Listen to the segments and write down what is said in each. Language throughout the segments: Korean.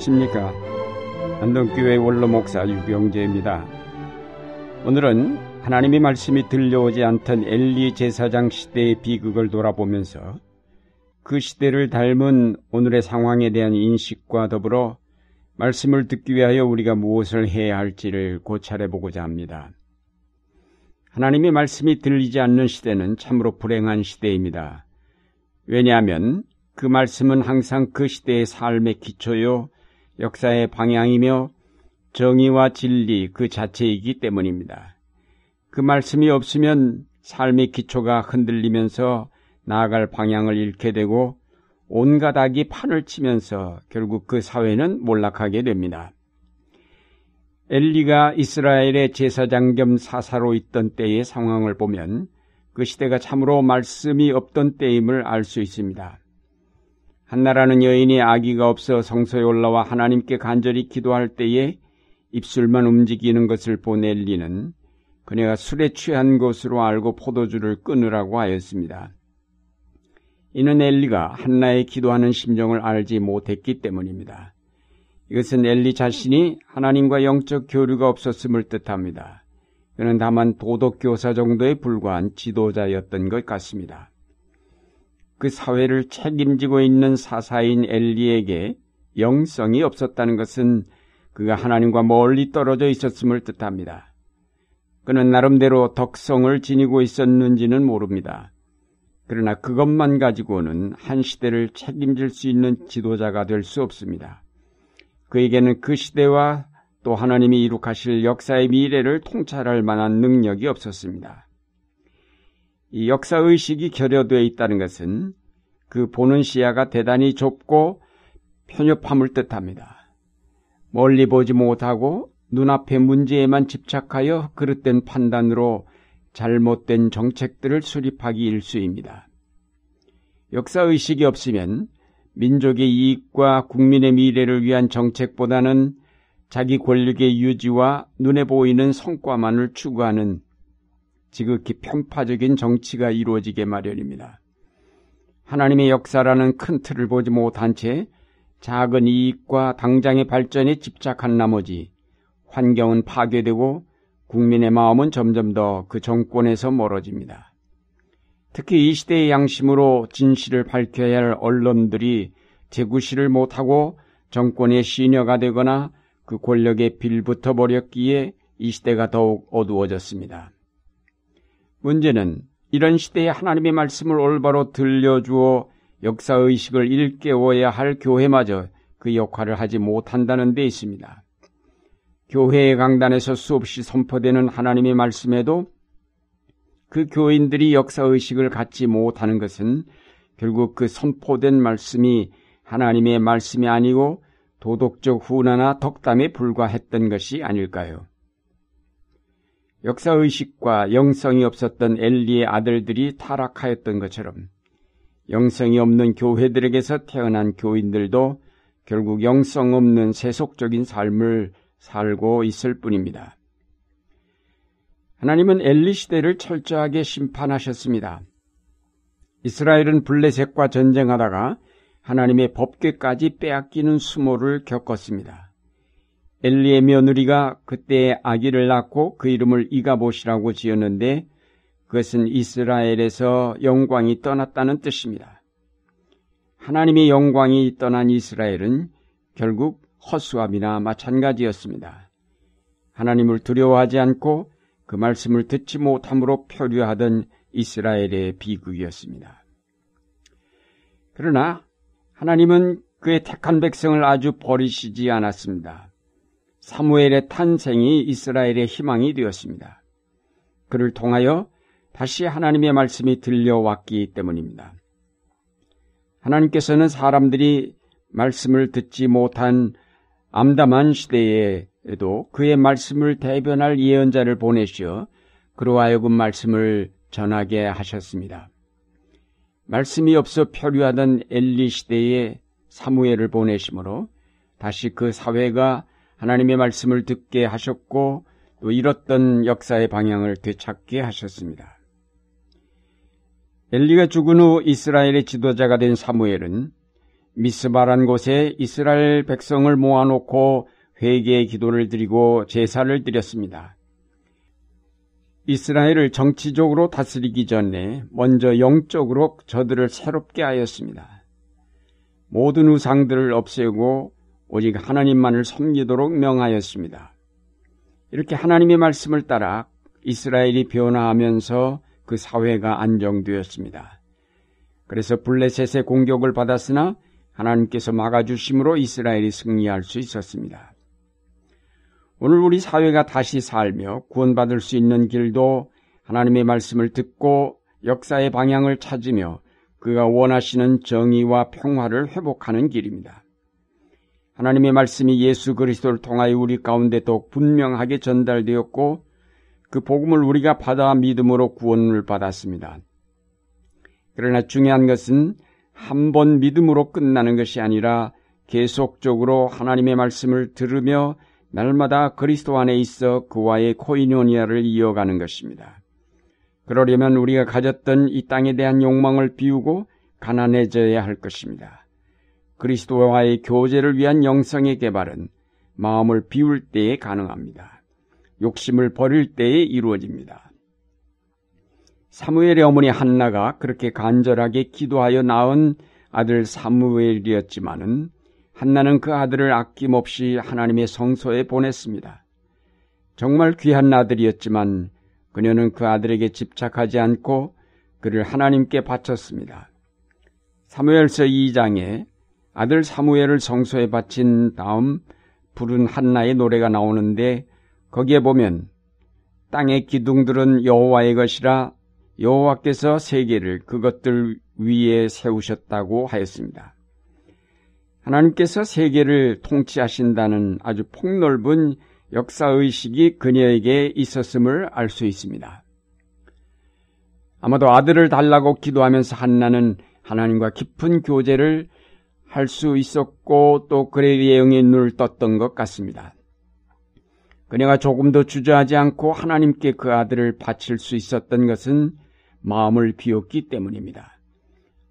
안녕하십니까. 안동교회 원로 목사 유병재입니다. 오늘은 하나님의 말씀이 들려오지 않던 엘리 제사장 시대의 비극을 돌아보면서 그 시대를 닮은 오늘의 상황에 대한 인식과 더불어 말씀을 듣기 위하여 우리가 무엇을 해야 할지를 고찰해 보고자 합니다. 하나님의 말씀이 들리지 않는 시대는 참으로 불행한 시대입니다. 왜냐하면 그 말씀은 항상 그 시대의 삶의 기초요, 역사의 방향이며 정의와 진리 그 자체이기 때문입니다. 그 말씀이 없으면 삶의 기초가 흔들리면서 나아갈 방향을 잃게 되고 온갖 악이 판을 치면서 결국 그 사회는 몰락하게 됩니다. 엘리가 이스라엘의 제사장 겸 사사로 있던 때의 상황을 보면 그 시대가 참으로 말씀이 없던 때임을 알 수 있습니다. 한나라는 여인이 아기가 없어 성소에 올라와 하나님께 간절히 기도할 때에 입술만 움직이는 것을 본 엘리는 그녀가 술에 취한 것으로 알고 포도주를 끊으라고 하였습니다. 이는 엘리가 한나의 기도하는 심정을 알지 못했기 때문입니다. 이것은 엘리 자신이 하나님과 영적 교류가 없었음을 뜻합니다. 그는 다만 도덕교사 정도에 불과한 지도자였던 것 같습니다. 그 사회를 책임지고 있는 사사인 엘리에게 영성이 없었다는 것은 그가 하나님과 멀리 떨어져 있었음을 뜻합니다. 그는 나름대로 덕성을 지니고 있었는지는 모릅니다. 그러나 그것만 가지고는 한 시대를 책임질 수 있는 지도자가 될 수 없습니다. 그에게는 그 시대와 또 하나님이 이룩하실 역사의 미래를 통찰할 만한 능력이 없었습니다. 이 역사 의식이 결여되어 있다는 것은 그 보는 시야가 대단히 좁고 편협함을 뜻합니다. 멀리 보지 못하고 눈앞의 문제에만 집착하여 그릇된 판단으로 잘못된 정책들을 수립하기 일수입니다. 역사 의식이 없으면 민족의 이익과 국민의 미래를 위한 정책보다는 자기 권력의 유지와 눈에 보이는 성과만을 추구하는 지극히 편파적인 정치가 이루어지게 마련입니다. 하나님의 역사라는 큰 틀을 보지 못한 채 작은 이익과 당장의 발전에 집착한 나머지 환경은 파괴되고 국민의 마음은 점점 더 그 정권에서 멀어집니다. 특히 이 시대의 양심으로 진실을 밝혀야 할 언론들이 재구실을 못하고 정권의 시녀가 되거나 그 권력에 빌붙어 버렸기에 이 시대가 더욱 어두워졌습니다. 문제는 이런 시대에 하나님의 말씀을 올바로 들려주어 역사의식을 일깨워야 할 교회마저 그 역할을 하지 못한다는 데 있습니다. 교회의 강단에서 수없이 선포되는 하나님의 말씀에도 그 교인들이 역사의식을 갖지 못하는 것은 결국 그 선포된 말씀이 하나님의 말씀이 아니고 도덕적 훈화나 덕담에 불과했던 것이 아닐까요? 역사의식과 영성이 없었던 엘리의 아들들이 타락하였던 것처럼 영성이 없는 교회들에게서 태어난 교인들도 결국 영성 없는 세속적인 삶을 살고 있을 뿐입니다. 하나님은 엘리 시대를 철저하게 심판하셨습니다. 이스라엘은 블레셋과 전쟁하다가 하나님의 법궤까지 빼앗기는 수모를 겪었습니다. 엘리의 며느리가 그때 아기를 낳고 그 이름을 이가봇이라고 지었는데 그것은 이스라엘에서 영광이 떠났다는 뜻입니다. 하나님의 영광이 떠난 이스라엘은 결국 허수아비나 마찬가지였습니다. 하나님을 두려워하지 않고 그 말씀을 듣지 못함으로 표류하던 이스라엘의 비극이었습니다. 그러나 하나님은 그의 택한 백성을 아주 버리시지 않았습니다. 사무엘의 탄생이 이스라엘의 희망이 되었습니다. 그를 통하여 다시 하나님의 말씀이 들려왔기 때문입니다. 하나님께서는 사람들이 말씀을 듣지 못한 암담한 시대에도 그의 말씀을 대변할 예언자를 보내시어 그로 하여금 말씀을 전하게 하셨습니다. 말씀이 없어 표류하던 엘리 시대에 사무엘을 보내심으로 다시 그 사회가 하나님의 말씀을 듣게 하셨고 또 잃었던 역사의 방향을 되찾게 하셨습니다. 엘리가 죽은 후 이스라엘의 지도자가 된 사무엘은 미스바란 곳에 이스라엘 백성을 모아놓고 회개의 기도를 드리고 제사를 드렸습니다. 이스라엘을 정치적으로 다스리기 전에 먼저 영적으로 저들을 새롭게 하였습니다. 모든 우상들을 없애고 오직 하나님만을 섬기도록 명하였습니다. 이렇게 하나님의 말씀을 따라 이스라엘이 변화하면서 그 사회가 안정되었습니다. 그래서 블레셋의 공격을 받았으나 하나님께서 막아주심으로 이스라엘이 승리할 수 있었습니다. 오늘 우리 사회가 다시 살며 구원받을 수 있는 길도 하나님의 말씀을 듣고 역사의 방향을 찾으며 그가 원하시는 정의와 평화를 회복하는 길입니다. 하나님의 말씀이 예수 그리스도를 통하여 우리 가운데 더 분명하게 전달되었고 그 복음을 우리가 받아 믿음으로 구원을 받았습니다. 그러나 중요한 것은 한 번 믿음으로 끝나는 것이 아니라 계속적으로 하나님의 말씀을 들으며 날마다 그리스도 안에 있어 그와의 코이노니아를 이어가는 것입니다. 그러려면 우리가 가졌던 이 땅에 대한 욕망을 비우고 가난해져야 할 것입니다. 그리스도와의 교제를 위한 영성의 개발은 마음을 비울 때에 가능합니다. 욕심을 버릴 때에 이루어집니다. 사무엘의 어머니 한나가 그렇게 간절하게 기도하여 낳은 아들 사무엘이었지만은 한나는 그 아들을 아낌없이 하나님의 성소에 보냈습니다. 정말 귀한 아들이었지만 그녀는 그 아들에게 집착하지 않고 그를 하나님께 바쳤습니다. 사무엘서 2장에 아들 사무엘을 성소에 바친 다음 부른 한나의 노래가 나오는데 거기에 보면 땅의 기둥들은 여호와의 것이라 여호와께서 세계를 그것들 위에 세우셨다고 하였습니다. 하나님께서 세계를 통치하신다는 아주 폭넓은 역사의식이 그녀에게 있었음을 알 수 있습니다. 아마도 아들을 달라고 기도하면서 한나는 하나님과 깊은 교제를 할 수 있었고 또 그의 예영의 눈을 떴던 것 같습니다. 그녀가 조금 더 주저하지 않고 하나님께 그 아들을 바칠 수 있었던 것은 마음을 비웠기 때문입니다.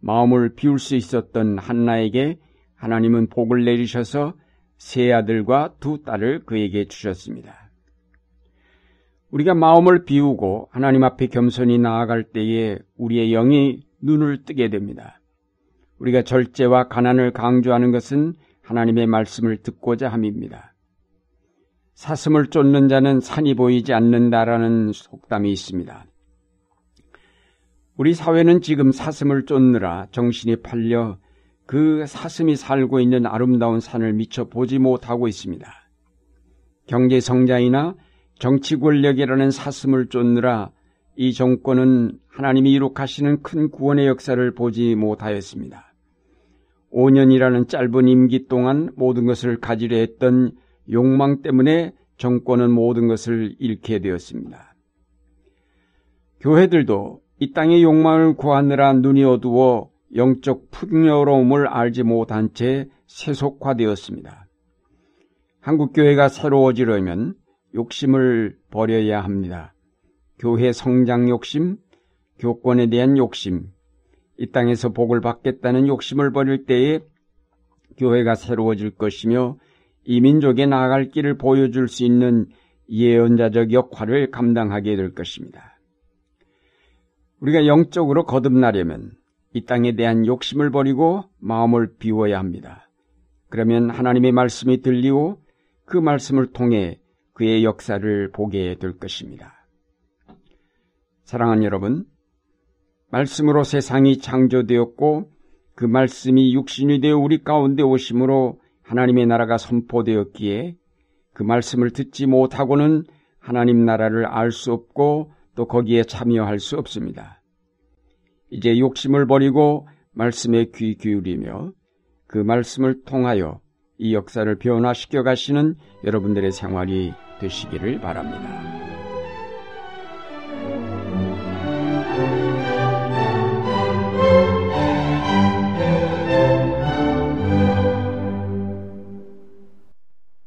마음을 비울 수 있었던 한나에게 하나님은 복을 내리셔서 세 아들과 두 딸을 그에게 주셨습니다. 우리가 마음을 비우고 하나님 앞에 겸손히 나아갈 때에 우리의 영이 눈을 뜨게 됩니다. 우리가 절제와 가난을 강조하는 것은 하나님의 말씀을 듣고자 함입니다. 사슴을 쫓는 자는 산이 보이지 않는다라는 속담이 있습니다. 우리 사회는 지금 사슴을 쫓느라 정신이 팔려 그 사슴이 살고 있는 아름다운 산을 미처 보지 못하고 있습니다. 경제 성장이나 정치 권력이라는 사슴을 쫓느라 이 정권은 하나님이 이룩하시는 큰 구원의 역사를 보지 못하였습니다. 5년이라는 짧은 임기 동안 모든 것을 가지려 했던 욕망 때문에 정권은 모든 것을 잃게 되었습니다. 교회들도 이 땅의 욕망을 구하느라 눈이 어두워 영적 풍요로움을 알지 못한 채 세속화되었습니다. 한국교회가 새로워지려면 욕심을 버려야 합니다. 교회 성장 욕심, 교권에 대한 욕심, 이 땅에서 복을 받겠다는 욕심을 버릴 때에 교회가 새로워질 것이며 이 민족에 나아갈 길을 보여줄 수 있는 예언자적 역할을 감당하게 될 것입니다. 우리가 영적으로 거듭나려면 이 땅에 대한 욕심을 버리고 마음을 비워야 합니다. 그러면 하나님의 말씀이 들리고 그 말씀을 통해 그의 역사를 보게 될 것입니다. 사랑하는 여러분, 말씀으로 세상이 창조되었고 그 말씀이 육신이 되어 우리 가운데 오심으로 하나님의 나라가 선포되었기에 그 말씀을 듣지 못하고는 하나님 나라를 알 수 없고 또 거기에 참여할 수 없습니다. 이제 욕심을 버리고 말씀에 귀 기울이며 그 말씀을 통하여 이 역사를 변화시켜 가시는 여러분들의 생활이 되시기를 바랍니다.